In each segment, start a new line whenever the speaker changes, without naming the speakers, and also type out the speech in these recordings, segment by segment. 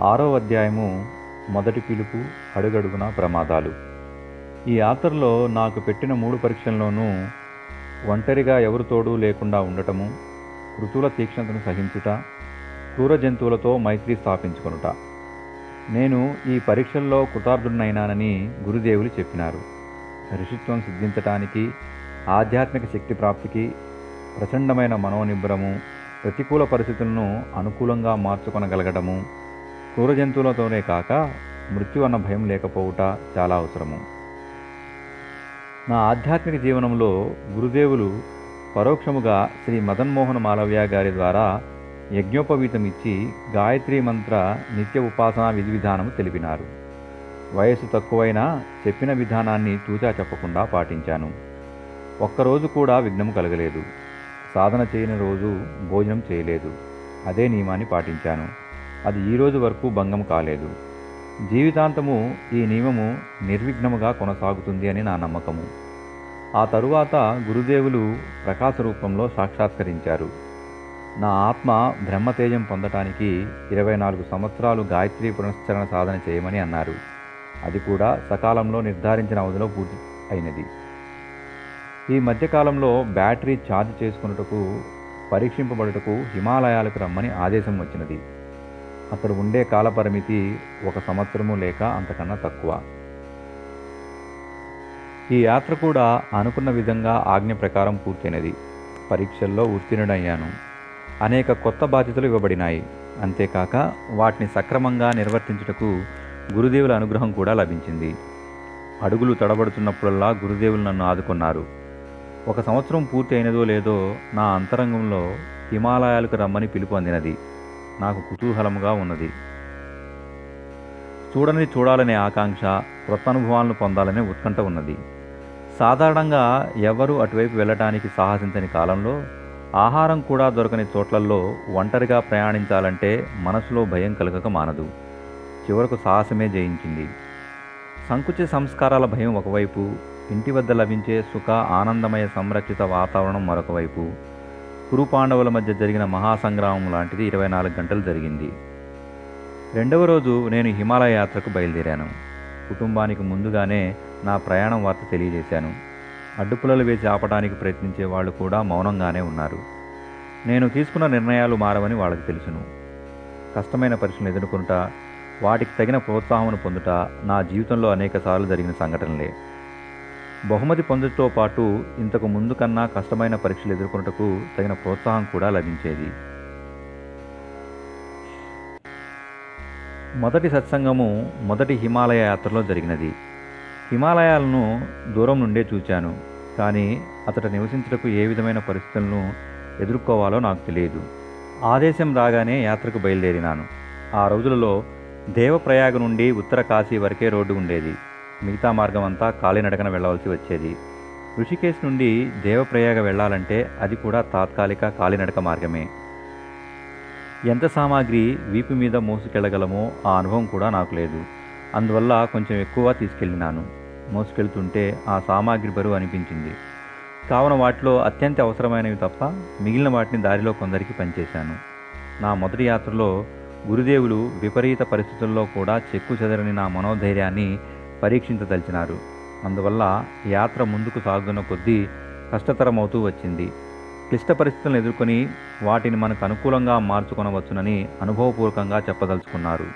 ఆరో అధ్యాయము మొదటి పిలుపు అడుగడుగున ప్రమాదాలు. ఈ యాత్రలో నాకు పెట్టిన మూడు పరీక్షల్లోనూ ఒంటరిగా ఎవరు తోడు లేకుండా ఉండటము ఋతువుల తీక్ష్ణతను సహించుట క్రూర జంతువులతో మైత్రి స్థాపించుకొనుట. నేను ఈ పరీక్షల్లో కృతార్థుడినైనానని గురుదేవులు చెప్పినారు. ఋషిత్వం సిద్ధించటానికి ఆధ్యాత్మిక శక్తి ప్రాప్తికి ప్రచండమైన మనోనిబ్బరము ప్రతికూల పరిస్థితులను అనుకూలంగా మార్చుకొనగలగడము క్రూర జంతువులతోనే కాక మృత్యు అన్న భయం లేకపోవుట చాలా అవసరము. నా ఆధ్యాత్మిక జీవనంలో గురుదేవులు పరోక్షముగా శ్రీ మదన్మోహన్ మాలవ్య గారి ద్వారా యజ్ఞోపవీతం ఇచ్చి గాయత్రి మంత్ర నిత్య ఉపాసన విధి విధానము తెలిపినారు. వయసు తక్కువైనా చెప్పిన విధానాన్ని తూచా చెప్పకుండా పాటించాను. ఒక్కరోజు కూడా విఘ్నం కలగలేదు. సాధన చేయని రోజు భోజనం చేయలేదు. అదే నియమాన్ని పాటించాను. అది ఈరోజు వరకు భంగం కాలేదు. జీవితాంతము ఈ నియమము నిర్విఘ్నముగా కొనసాగుతుంది అని నా నమ్మకము. ఆ తరువాత గురుదేవులు ప్రకాశ రూపంలో సాక్షాత్కరించారు. నా ఆత్మ బ్రహ్మతేజం పొందటానికి ఇరవై నాలుగు సంవత్సరాలు గాయత్రి పునశ్చరణ సాధన చేయమని అన్నారు. అది కూడా సకాలంలో నిర్ధారించిన అవధిలో పూర్తి అయినది. ఈ మధ్యకాలంలో బ్యాటరీ ఛార్జ్ చేసుకున్నటకు పరీక్షింపబడుటకు హిమాలయాలకు రమ్మని ఆదేశం వచ్చినది. అక్కడ ఉండే కాలపరిమితి ఒక సంవత్సరము లేక అంతకన్నా తక్కువ. ఈ యాత్ర కూడా అనుకున్న విధంగా ఆజ్ఞ ప్రకారం పూర్తయినది. పరీక్షల్లో ఉత్తీర్ణుడయ్యాను. అనేక కొత్త బాధ్యతలు ఇవ్వబడినాయి. అంతేకాక వాటిని సక్రమంగా నిర్వర్తించుటకు గురుదేవుల అనుగ్రహం కూడా లభించింది. అడుగులు తడబడుతున్నప్పుడల్లా గురుదేవులు నన్ను ఆదుకున్నారు. ఒక సంవత్సరం పూర్తి అయినదో లేదో నా అంతరంగంలో హిమాలయాలకు రమ్మని పిలుపు అందినది. నాకు కుతూహలముగా ఉన్నది. చూడని చూడాలనే ఆకాంక్ష కొత్త అనుభవాలను పొందాలనే ఉత్కంఠ ఉన్నది. సాధారణంగా ఎవరు అటువైపు వెళ్ళటానికి సాహసించని కాలంలో ఆహారం కూడా దొరకని చోట్లల్లో ఒంటరిగా ప్రయాణించాలంటే మనసులో భయం కలగక మానదు. చివరకు సాహసమే జయించింది. సంకుచిత సంస్కారాల భయం ఒకవైపు ఇంటి వద్ద లభించే సుఖ ఆనందమయ సంరక్షిత వాతావరణం మరొక వైపు కురు పాండవుల మధ్య జరిగిన మహాసంగ్రామం లాంటిది ఇరవై నాలుగు గంటలు జరిగింది. రెండవ రోజు నేను హిమాలయ యాత్రకు బయలుదేరాను. కుటుంబానికి ముందుగానే నా ప్రయాణం వార్త తెలియజేశాను. అడ్డుపుల్లలు వేసి ఆపడానికి ప్రయత్నించే వాళ్ళు కూడా మౌనంగానే ఉన్నారు. నేను తీసుకున్న నిర్ణయాలు మారవని వాళ్ళకి తెలుసును. కష్టమైన పరీక్షలు ఎదుర్కొంటా వాటికి తగిన ప్రోత్సాహం పొందుట నా జీవితంలో అనేక సార్లు జరిగిన సంఘటనలే. బహుమతి పొందుతో పాటు ఇంతకు ముందు కన్నా కష్టమైన పరీక్షలు ఎదుర్కొనుటకు తగిన ప్రోత్సాహం కూడా లభించేది. మొదటి సత్సంగము మొదటి హిమాలయ యాత్రలో జరిగినది. హిమాలయాలను దూరం నుండే చూచాను కానీ అతడు నివసించటకు ఏ విధమైన పరిస్థితులను ఎదుర్కోవాలో నాకు తెలియదు. ఆదేశం రాగానే యాత్రకు బయలుదేరినాను. ఆ రోజులలో దేవప్రయాగ నుండి ఉత్తర కాశీ వరకే రోడ్డు ఉండేది. మిగతా మార్గం అంతా కాలినడకన వెళ్ళవలసి వచ్చేది. ఋషికేశ్ నుండి దేవప్రయాగ వెళ్ళాలంటే అది కూడా తాత్కాలిక కాలినడక మార్గమే. ఎంత సామాగ్రి వీపు మీద మోసుకెళ్ళగలమో ఆ అనుభవం కూడా నాకు లేదు. అందువల్ల కొంచెం ఎక్కువ తీసుకెళ్ళినాను. మోసుకెళ్తుంటే ఆ సామాగ్రి బరువు అనిపించింది. కావున వాటిలో అత్యంత అవసరమైనవి తప్ప మిగిలిన వాటిని దారిలో కొందరికి పనిచేశాను. నా మొదటి యాత్రలో గురుదేవులు విపరీత పరిస్థితుల్లో కూడా చెక్కు చెదరని నా మనోధైర్యాన్ని పరీక్షించదలిచినారు. అందువల్ల యాత్ర ముందుకు సాగుతున్న కొద్దీ కష్టతరమవుతూ వచ్చింది. క్లిష్ట పరిస్థితులను ఎదుర్కొని వాటిని మనకు అనుకూలంగా మార్చుకొనవచ్చునని అనుభవపూర్వకంగా చెప్పదలుచుకున్నారు.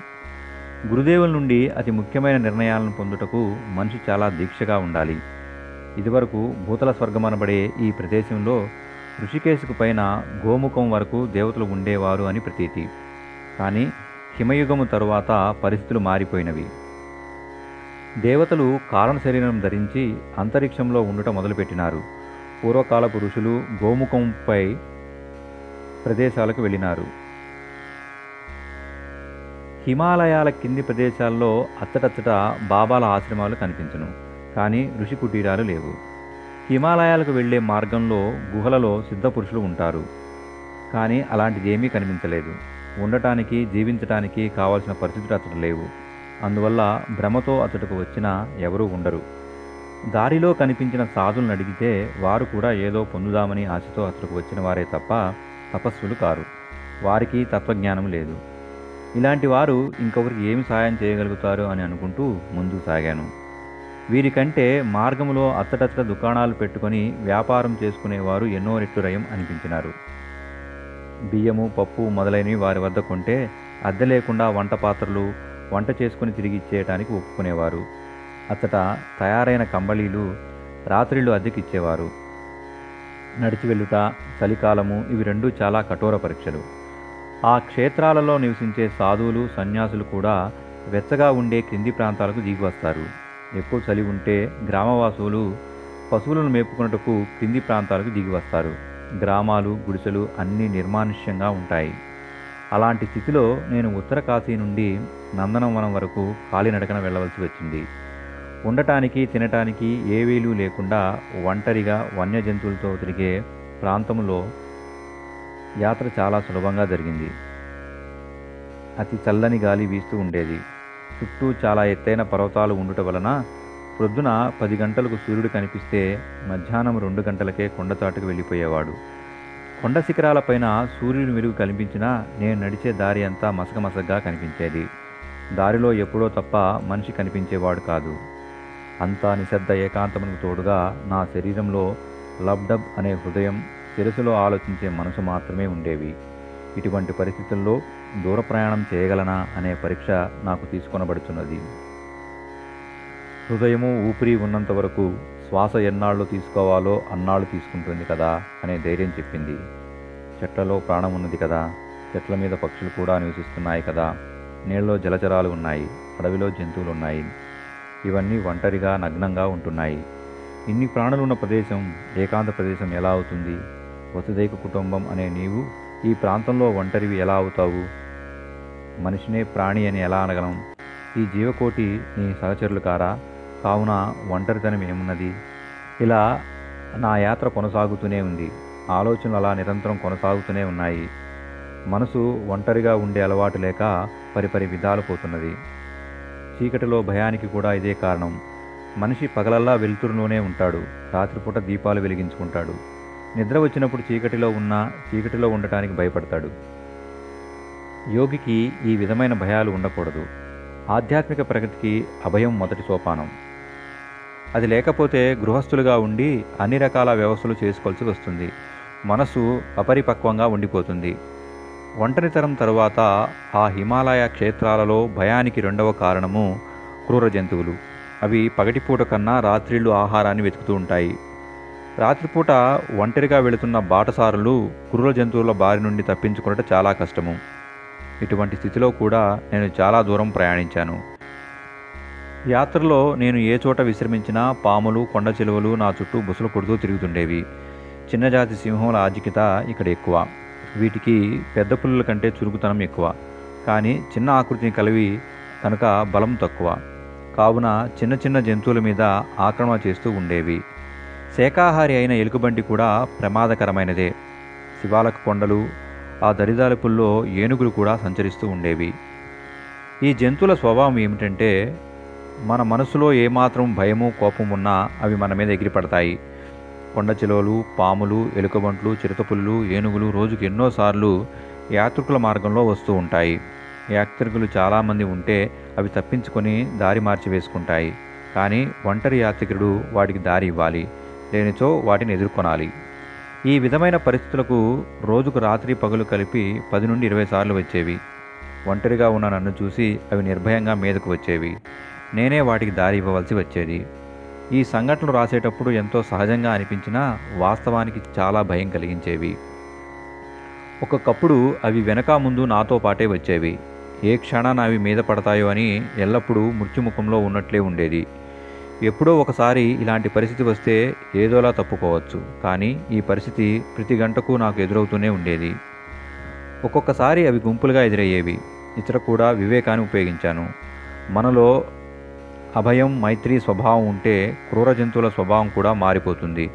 గురుదేవుల నుండి అతి ముఖ్యమైన నిర్ణయాలను పొందుటకు మనిషి చాలా దీక్షగా ఉండాలి. ఇదివరకు భూతల స్వర్గమనబడే ఈ ప్రదేశంలో ఋషికేశుకు పైన గోముఖం వరకు దేవతలు ఉండేవారు అని ప్రతీతి. కానీ హిమయుగము తరువాత పరిస్థితులు మారిపోయినవి. దేవతలు కారణ శరీరం ధరించి అంతరిక్షంలో ఉండుట మొదలుపెట్టినారు. పూర్వకాల పురుషులు గోముఖంపై ప్రదేశాలకు వెళ్ళినారు. హిమాలయాల కింది ప్రదేశాల్లో అచ్చటచ్చట బాబాల ఆశ్రమాలు కనిపించును కానీ ఋషి కుటీరాలు లేవు. హిమాలయాలకు వెళ్ళే మార్గంలో గుహలలో సిద్ధపురుషులు ఉంటారు కానీ అలాంటిది ఏమీ కనిపించలేదు. ఉండటానికి జీవించటానికి కావాల్సిన పరిస్థితులు అతడు లేవు. అందువల్ల భ్రమతో అతడుకు వచ్చిన ఎవరూ ఉండరు. దారిలో కనిపించిన సాధులను అడిగితే వారు కూడా ఏదో పొందుదామని ఆశతో అతడుకు వచ్చిన వారే తప్ప తపస్సులు కారు. వారికి తత్వజ్ఞానం లేదు. ఇలాంటి వారు ఇంకొకరికి ఏమి సాయం చేయగలుగుతారు అని అనుకుంటూ ముందుకు సాగాను. వీరికంటే మార్గంలో అత్తటత్త దుకాణాలు పెట్టుకొని వ్యాపారం చేసుకునేవారు ఎన్నో రెట్టురయం అనిపించినారు. బియ్యము పప్పు మొదలైనవి వారి వద్ద కొంటే అద్దె లేకుండా వంట పాత్రలు వంట చేసుకుని తిరిగి ఇచ్చేయటానికి ఒప్పుకునేవారు. అతట తయారైన కంబళీలు రాత్రిళ్ళు అద్దెకిచ్చేవారు నడిచి వెళ్ళుట చలికాలము ఇవి రెండూ చాలా కఠోర పరీక్షలు. ఆ క్షేత్రాలలో నివసించే సాధువులు సన్యాసులు కూడా వెచ్చగా ఉండే క్రింది ప్రాంతాలకు దిగి వస్తారు ఎక్కువ చలి ఉంటే గ్రామవాసులు పశువులను మేపుకున్నటకు క్రింది ప్రాంతాలకు దిగి వస్తారు గ్రామాలు గుడిసెలు అన్నీ నిర్మానుష్యంగా ఉంటాయి. అలాంటి స్థితిలో నేను ఉత్తర కాశీ నుండి నందనవనం వరకు కాలినడకన వెళ్ళవలసి వచ్చింది. ఉండటానికి తినటానికి ఏ వీలు లేకుండా ఒంటరిగా వన్య జంతువులతో తిరిగే ప్రాంతంలో యాత్ర చాలా సులభంగా జరిగింది. అతి చల్లని గాలి వీస్తూ ఉండేది. చుట్టూ చాలా ఎత్తైన పర్వతాలు ఉండుట వలన ప్రొద్దున పది గంటలకు సూర్యుడు కనిపిస్తే మధ్యాహ్నం రెండు గంటలకే కొండచాటుకు వెళ్ళిపోయేవాడు. కొండ శిఖరాలపైన సూర్యుని వెలుగు కనిపించినా నేను నడిచే దారి అంతా మసకమసగ్గా కనిపించేది. దారిలో ఎప్పుడో తప్ప మనిషి కనిపించేవాడు కాదు. అంతా నిశ్శబ్ద ఏకాంతమునకు తోడుగా నా శరీరంలో లబ్డబ్ అనే హృదయం శిరసులో ఆలోచించే మనసు మాత్రమే ఉండేవి. ఇటువంటి పరిస్థితుల్లో దూర ప్రయాణం చేయగలనా అనే పరీక్ష నాకు తీసుకొనబడుతున్నది హృదయము ఊపిరి ఉన్నంత వరకు శ్వాస ఎన్నాళ్ళు తీసుకోవాలో అన్నాళ్ళు తీసుకుంటుంది కదా అనే ధైర్యం చెప్పింది. చెట్లలో ప్రాణం ఉన్నది కదా. చెట్ల మీద పక్షులు కూడా నివసిస్తున్నాయి కదా. నీళ్ళలో జలచరాలు ఉన్నాయి అడవిలో జంతువులు ఉన్నాయి ఇవన్నీ ఒంటరిగా నగ్నంగా ఉంటున్నాయి. ఇన్ని ప్రాణులు ఉన్న ప్రదేశం ఏకాంత ప్రదేశం ఎలా అవుతుంది? వసుదైక కుటుంబం అనే నీవు ఈ ప్రాంతంలో ఒంటరివి ఎలా అవుతావు? మనిషినే ప్రాణి అని ఎలా అనగలం? ఈ జీవకోటి నీ సహచరులు కారా? కావున ఒంటరితనం ఏమున్నది? ఇలా నా యాత్ర కొనసాగుతూనే ఉంది. ఆలోచనలు అలా నిరంతరం కొనసాగుతూనే ఉన్నాయి. మనసు ఒంటరిగా ఉండే అలవాటు లేక పరిపరి విధాలు పోతున్నది. చీకటిలో భయానికి కూడా ఇదే కారణం. మనిషి పగలల్లా వెలుతురులోనే ఉంటాడు. రాత్రిపూట దీపాలు వెలిగించుకుంటాడు. నిద్ర వచ్చినప్పుడు చీకటిలో ఉన్నా చీకటిలో ఉండటానికి భయపడతాడు. యోగికి ఈ విధమైన భయాలు ఉండకూడదు. ఆధ్యాత్మిక ప్రగతికి అభయం మొదటి సోపానం. అది లేకపోతే గృహస్థులుగా ఉండి అన్ని రకాల వ్యవస్థలు చేసుకోవాల్సి వస్తుంది. మనసు అపరిపక్వంగా ఉండిపోతుంది. ఒంటరితరం తరువాత ఆ హిమాలయ క్షేత్రాలలో భయానికి రెండవ కారణము క్రూర జంతువులు. అవి పగటిపూట కన్నా రాత్రిళ్ళు ఆహారాన్ని వెతుకుతూ ఉంటాయి. రాత్రిపూట ఒంటరిగా వెళుతున్న బాటసారులు క్రూర జంతువుల బారి నుండి తప్పించుకున్నట చాలా కష్టము. ఇటువంటి స్థితిలో కూడా నేను చాలా దూరం ప్రయాణించాను. యాత్రలో నేను ఏ చోట విశ్రమించినా పాములు కొండ చిలువలు నా చుట్టూ బుసలు కొడుతూ తిరుగుతుండేవి. చిన్నజాతి సింహముల ఆధిక్యత ఇక్కడ ఎక్కువ. వీటికి పెద్ద పులుల కంటే చురుకుతనం ఎక్కువ. కానీ చిన్న ఆకృతిని కలివి కనుక బలం తక్కువ. కావున చిన్న చిన్న జంతువుల మీద ఆక్రమణ చేస్తూ ఉండేవి. శాకాహారి అయిన ఎలుకబంటి కూడా ప్రమాదకరమైనదే. శివాలక కొండలు ఆ దరిదాలపుల్లో ఏనుగులు కూడా సంచరిస్తూ ఉండేవి. ఈ జంతువుల స్వభావం ఏమిటంటే మన మనసులో ఏమాత్రం భయము కోపం ఉన్నా అవి మన మీద ఎగిరిపడతాయి. కొండ చిలువలు పాములు ఎలుకబంట్లు చిరుతపుల్లు ఏనుగులు రోజుకు ఎన్నోసార్లు యాత్రికుల మార్గంలో వస్తూ ఉంటాయి. యాత్రికులు చాలామంది ఉంటే అవి తప్పించుకొని దారి మార్చి వేసుకుంటాయి. కానీ ఒంటరి యాత్రికుడు వాటికి దారి ఇవ్వాలి. లేనిచో వాటిని ఎదుర్కొనాలి. ఈ విధమైన పరిస్థితులకు రోజుకు రాత్రి పగలు కలిపి పది నుండి ఇరవై సార్లు వచ్చేవి. ఒంటరిగా ఉన్న నన్ను చూసి అవి నిర్భయంగా మీదకు వచ్చేవి. నేనే వాటికి దారి ఇవ్వవలసి వచ్చేది. ఈ సంఘటనలు రాసేటప్పుడు ఎంతో సహజంగా అనిపించినా వాస్తవానికి చాలా భయం కలిగించేవి. ఒక్కొక్కప్పుడు అవి వెనక ముందు నాతో పాటే వచ్చేవి. ఏ క్షణాన అవి మీద పడతాయో అని ఎల్లప్పుడూ మృత్యుముఖంలో ఉన్నట్లే ఉండేది. ఎప్పుడో ఒకసారి ఇలాంటి పరిస్థితి వస్తే ఏదోలా తప్పుకోవచ్చు కానీ ఈ పరిస్థితి ప్రతి గంటకు నాకు ఎదురవుతూనే ఉండేది. ఒక్కొక్కసారి అవి గుంపులుగా ఎదురయ్యేవి. ఇతర కూడా వివేకాన్ని ఉపయోగించాను. మనలో అభయం మైత్రి స్వభావం ఉంటే క్రూర జంతువుల స్వభావం కూడా మారిపోతుంది.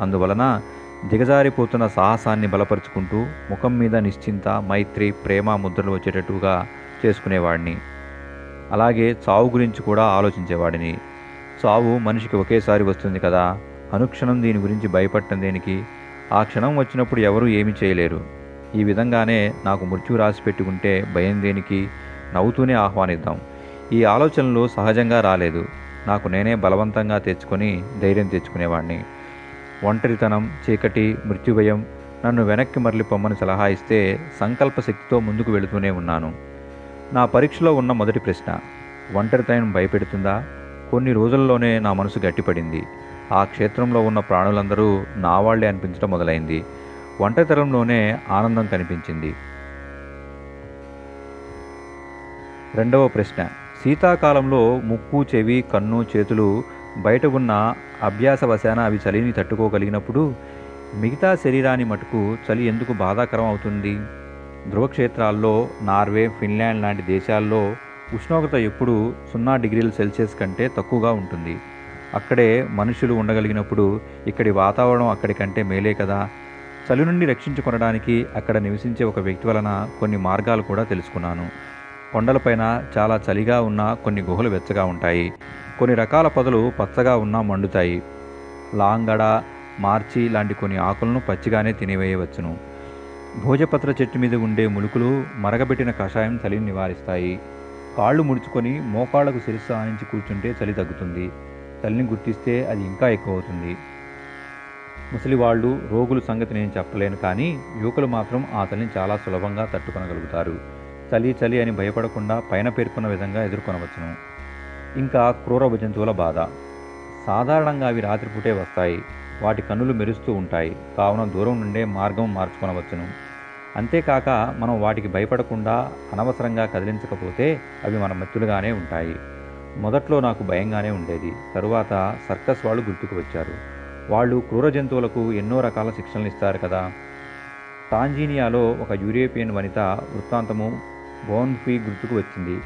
అందువలన దిగజారిపోతున్న సాహసాన్ని బలపరుచుకుంటూ ముఖం మీద నిశ్చింత మైత్రి ప్రేమ ముద్రలు వచ్చేటట్టుగా చేసుకునేవాడిని. అలాగే చావు గురించి కూడా ఆలోచించేవాడిని. చావు మనిషికి ఒకేసారి వస్తుంది కదా అనుక్షణం దీని గురించి భయపడటం దేనికి? ఆ క్షణం వచ్చినప్పుడు ఎవరూ ఏమీ చేయలేరు. ఈ విధంగానే నాకు మృత్యు రాసి పెట్టుకుంటే భయం దేనికి? నవ్వుతూనే ఆహ్వానిద్దాం. ఈ ఆలోచనలు సహజంగా రాలేదు. నాకు నేనే బలవంతంగా తెచ్చుకొని ధైర్యం తెచ్చుకునేవాడిని ఒంటరితనం చీకటి మృత్యుభయం నన్ను వెనక్కి మరలి పొమ్మని సలహా ఇస్తే సంకల్ప శక్తితో ముందుకు వెళుతూనే ఉన్నాను. నా పరీక్షలో ఉన్న మొదటి ప్రశ్న ఒంటరితనం భయపెడుతుందా? కొన్ని రోజుల్లోనే నా మనసు గట్టిపడింది. ఆ క్షేత్రంలో ఉన్న ప్రాణులందరూ నా వాళ్ళే అనిపించడం మొదలైంది. ఒంటరితనంలోనే ఆనందం కనిపించింది. రెండవ ప్రశ్న శీతాకాలంలో ముక్కు చెవి కన్ను చేతులు బయట ఉన్న అభ్యాసవశాన అవి చలిని తట్టుకోగలిగినప్పుడు మిగతా శరీరాన్ని మటుకు చలి ఎందుకు బాధాకరం అవుతుంది? ధ్రువక్షేత్రాల్లో నార్వే ఫిన్లాండ్ లాంటి దేశాల్లో ఉష్ణోగ్రత ఎప్పుడూ సున్నా డిగ్రీల సెల్సియస్ కంటే తక్కువగా ఉంటుంది. అక్కడే మనుషులు ఉండగలిగినప్పుడు ఇక్కడి వాతావరణం అక్కడి కంటే మేలే కదా. చలి నుండి రక్షించుకొనడానికి అక్కడ నివసించే ఒక వ్యక్తి వలన కొన్ని మార్గాలు కూడా తెలుసుకున్నాను. కొండలపైన చాలా చలిగా ఉన్న కొన్ని గుహలు వెచ్చగా ఉంటాయి. కొన్ని రకాల పొదలు పచ్చగా ఉన్నా మండుతాయి. లాంగడ మార్చి లాంటి కొన్ని ఆకులను పచ్చిగానే తినివేయవచ్చును. భోజపత్ర చెట్టు మీద ఉండే ములుకులు మరగబెట్టిన కషాయం చలిని నివారిస్తాయి. కాళ్ళు ముడుచుకొని మోకాళ్ళకు శిరస్సు ఆనించి కూర్చుంటే చలి తగ్గుతుంది. చలిని గుర్తిస్తే అది ఇంకా ఎక్కువ అవుతుంది ముసలివాళ్ళు రోగుల సంగతి నేను చెప్పలేను కానీ యువకులు మాత్రం ఆ చలిని చాలా సులభంగా తట్టుకొనగలుగుతారు. చలి చలి అని భయపడకుండా పైన పేర్కొన్న విధంగా ఎదుర్కొనవచ్చును. ఇంకా క్రూర జంతువుల బాధ. సాధారణంగా అవి రాత్రిపూటే వస్తాయి. వాటి కన్నులు మెరుస్తూ ఉంటాయి. కావున దూరం నుండే మార్గం మార్చుకొనవచ్చును. అంతేకాక మనం వాటికి భయపడకుండా అనవసరంగా కదిలించకపోతే అవి మన మత్తులుగానే ఉంటాయి. మొదట్లో నాకు భయంగానే ఉండేది. తరువాత సర్కస్ వాళ్ళు గుర్తుకు వచ్చారు. వాళ్ళు క్రూర జంతువులకు ఎన్నో రకాల శిక్షణలు ఇస్తారు కదా. టాంజీనియాలో ఒక యూరోపియన్ వనిత వృత్తాంతము బోన్ఫీ గుర్తుకు వచ్చింది.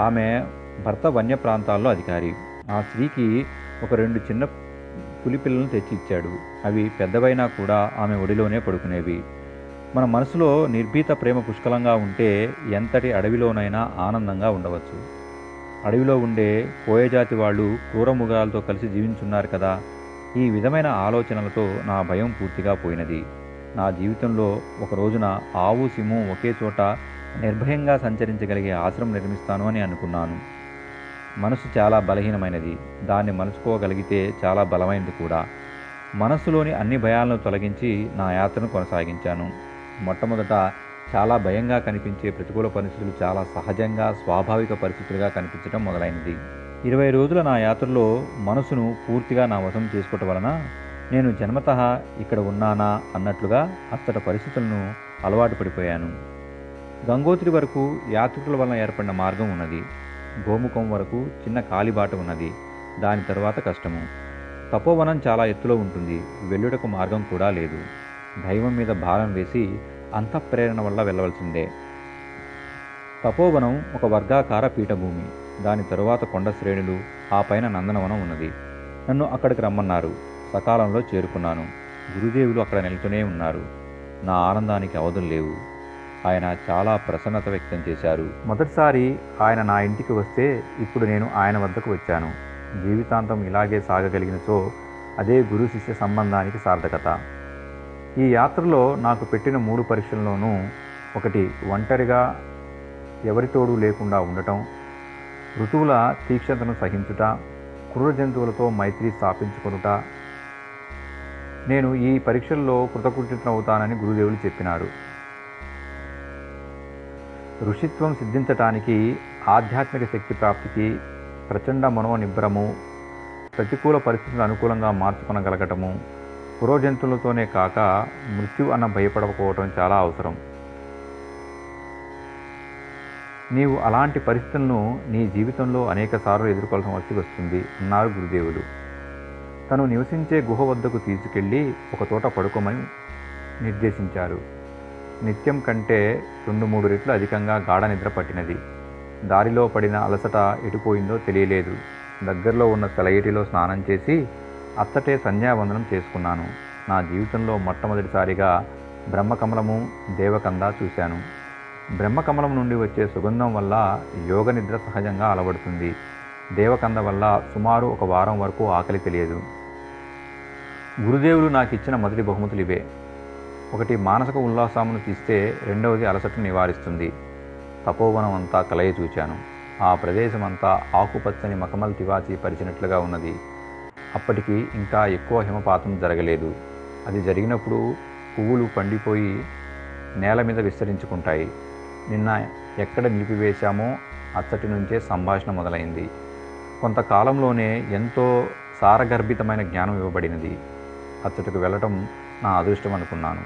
ఆమె భర్త వన్య ప్రాంతాల్లో అధికారి. ఆ స్త్రీకి ఒక రెండు చిన్న పులిపిల్లలను తెచ్చిచ్చాడు తెచ్చి ఇచ్చాడు. అవి పెద్దవైనా కూడా ఆమె ఒడిలోనే పడుకునేవి. మన మనసులో నిర్భీత ప్రేమ పుష్కలంగా ఉంటే ఎంతటి అడవిలోనైనా ఆనందంగా ఉండవచ్చు. అడవిలో ఉండే కోయజాతి వాళ్ళు క్రూరముగాలతో కలిసి జీవించున్నారు కదా. ఈ విధమైన ఆలోచనలతో నా భయం పూర్తిగా పోయినది. నా జీవితంలో ఒక రోజున ఆవు సింహం ఒకే చోట నిర్భయంగా సంచరించగలిగే ఆశ్రమం నిర్మిస్తాను అని అనుకున్నాను. మనసు చాలా బలహీనమైనది. దాన్ని మలుచుకోగలిగితే చాలా బలమైనది కూడా. మనస్సులోని అన్ని భయాలను తొలగించి నా యాత్రను కొనసాగించాను. మొట్టమొదట చాలా భయంగా కనిపించే ప్రతికూల పరిస్థితులు చాలా సహజంగా స్వాభావిక పరిస్థితులుగా కనిపించడం మొదలైనది. ఇరవై రోజుల నా యాత్రలో మనసును పూర్తిగా నా వశం చేసుకోవటం వలన నేను జన్మతః ఇక్కడ ఉన్నానా అన్నట్లుగా అచ్చట పరిస్థితులను అలవాటు పడిపోయాను. గంగోత్రి వరకు యాత్రికుల వలన ఏర్పడిన మార్గం ఉన్నది. గోముఖం వరకు చిన్న కాలిబాట ఉన్నది. దాని తర్వాత కష్టము. తపోవనం చాలా ఎత్తులో ఉంటుంది. వెళ్ళుటకు మార్గం కూడా లేదు. దైవం మీద భారం వేసి అంతఃప్రేరణ వల్ల వెళ్ళవలసిందే. తపోవనం ఒక వర్గాకార పీఠభూమి. దాని తరువాత కొండ శ్రేణులు ఆ పైన నందనవనం ఉన్నది. నన్ను అక్కడికి రమ్మన్నారు. సకాలంలో చేరుకున్నాను. గురుదేవులు అక్కడ నిలుతూనే ఉన్నారు. నా ఆనందానికి అవధులు లేవు. ఆయన చాలా ప్రసన్నత వ్యక్తం చేశారు. మొదటిసారి ఆయన నా ఇంటికి వస్తే ఇప్పుడు నేను ఆయన వద్దకు వచ్చాను. జీవితాంతం ఇలాగే సాగగలిగినచో అదే గురు శిష్య సంబంధానికి సార్థకత. ఈ యాత్రలో నాకు పెట్టిన మూడు పరీక్షల్లోనూ ఒకటి ఒంటరిగా ఎవరితోడూ లేకుండా ఉండటం ఋతువుల తీక్షణతను సహించుట క్రూర జంతువులతో మైత్రి స్థాపించుకొనుట నేను ఈ పరీక్షల్లో కృతకృత్యునవుతానని గురుదేవులు చెప్పినారు. ఋషిత్వం సిద్ధించటానికి ఆధ్యాత్మిక శక్తి ప్రాప్తికి ప్రచండ మనోనిబ్బరము ప్రతికూల పరిస్థితులు అనుకూలంగా మార్చుకొనగలగటము పురోజంతువులతోనే కాక మృత్యు అన్న భయపడకపోవటం చాలా అవసరం. నీవు అలాంటి పరిస్థితులను నీ జీవితంలో అనేకసార్లు ఎదుర్కోవాల్సిన వచ్చి వస్తుంది అన్నారు గురుదేవులు. తను నివసించే గుహ వద్దకు తీసుకెళ్ళి ఒక తోట పడుకోమని నిర్దేశించారు. నిత్యం కంటే రెండు మూడు రెట్లు అధికంగా గాఢ నిద్ర పట్టినది. దారిలో పడిన అలసట ఎటుపోయిందో తెలియలేదు. దగ్గరలో ఉన్న సెలయేటిలో స్నానం చేసి అత్తటే సంధ్యావందనం చేసుకున్నాను. నా జీవితంలో మొట్టమొదటిసారిగా బ్రహ్మకమలము దేవకంద చూశాను. బ్రహ్మకమలం నుండి వచ్చే సుగంధం వల్ల యోగ నిద్ర సహజంగా అలవడుతుంది. దేవకంద వల్ల సుమారు ఒక వారం వరకు ఆకలి తెలియదు. గురుదేవులు నాకు ఇచ్చిన మొదటి బహుమతులు ఇవే. ఒకటి మానసిక ఉల్లాసమును తీస్తే రెండవది అలసటను నివారిస్తుంది. తపోవనం అంతా కలయి చూచాను. ఆ ప్రదేశం అంతా ఆకుపచ్చని మకమల్ తివాచి పరిచినట్లుగా ఉన్నది. అప్పటికి ఇంకా ఎక్కువ హిమపాతం జరగలేదు. అది జరిగినప్పుడు పువ్వులు పండిపోయి నేల మీద విస్తరించుకుంటాయి. నిన్న ఎక్కడ నిలిపివేశామో అచ్చటి నుంచే సంభాషణ మొదలైంది. కొంతకాలంలోనే ఎంతో సారగర్భితమైన జ్ఞానం ఇవ్వబడినది. అచ్చటికి వెళ్ళటం నా అదృష్టం అనుకున్నాను.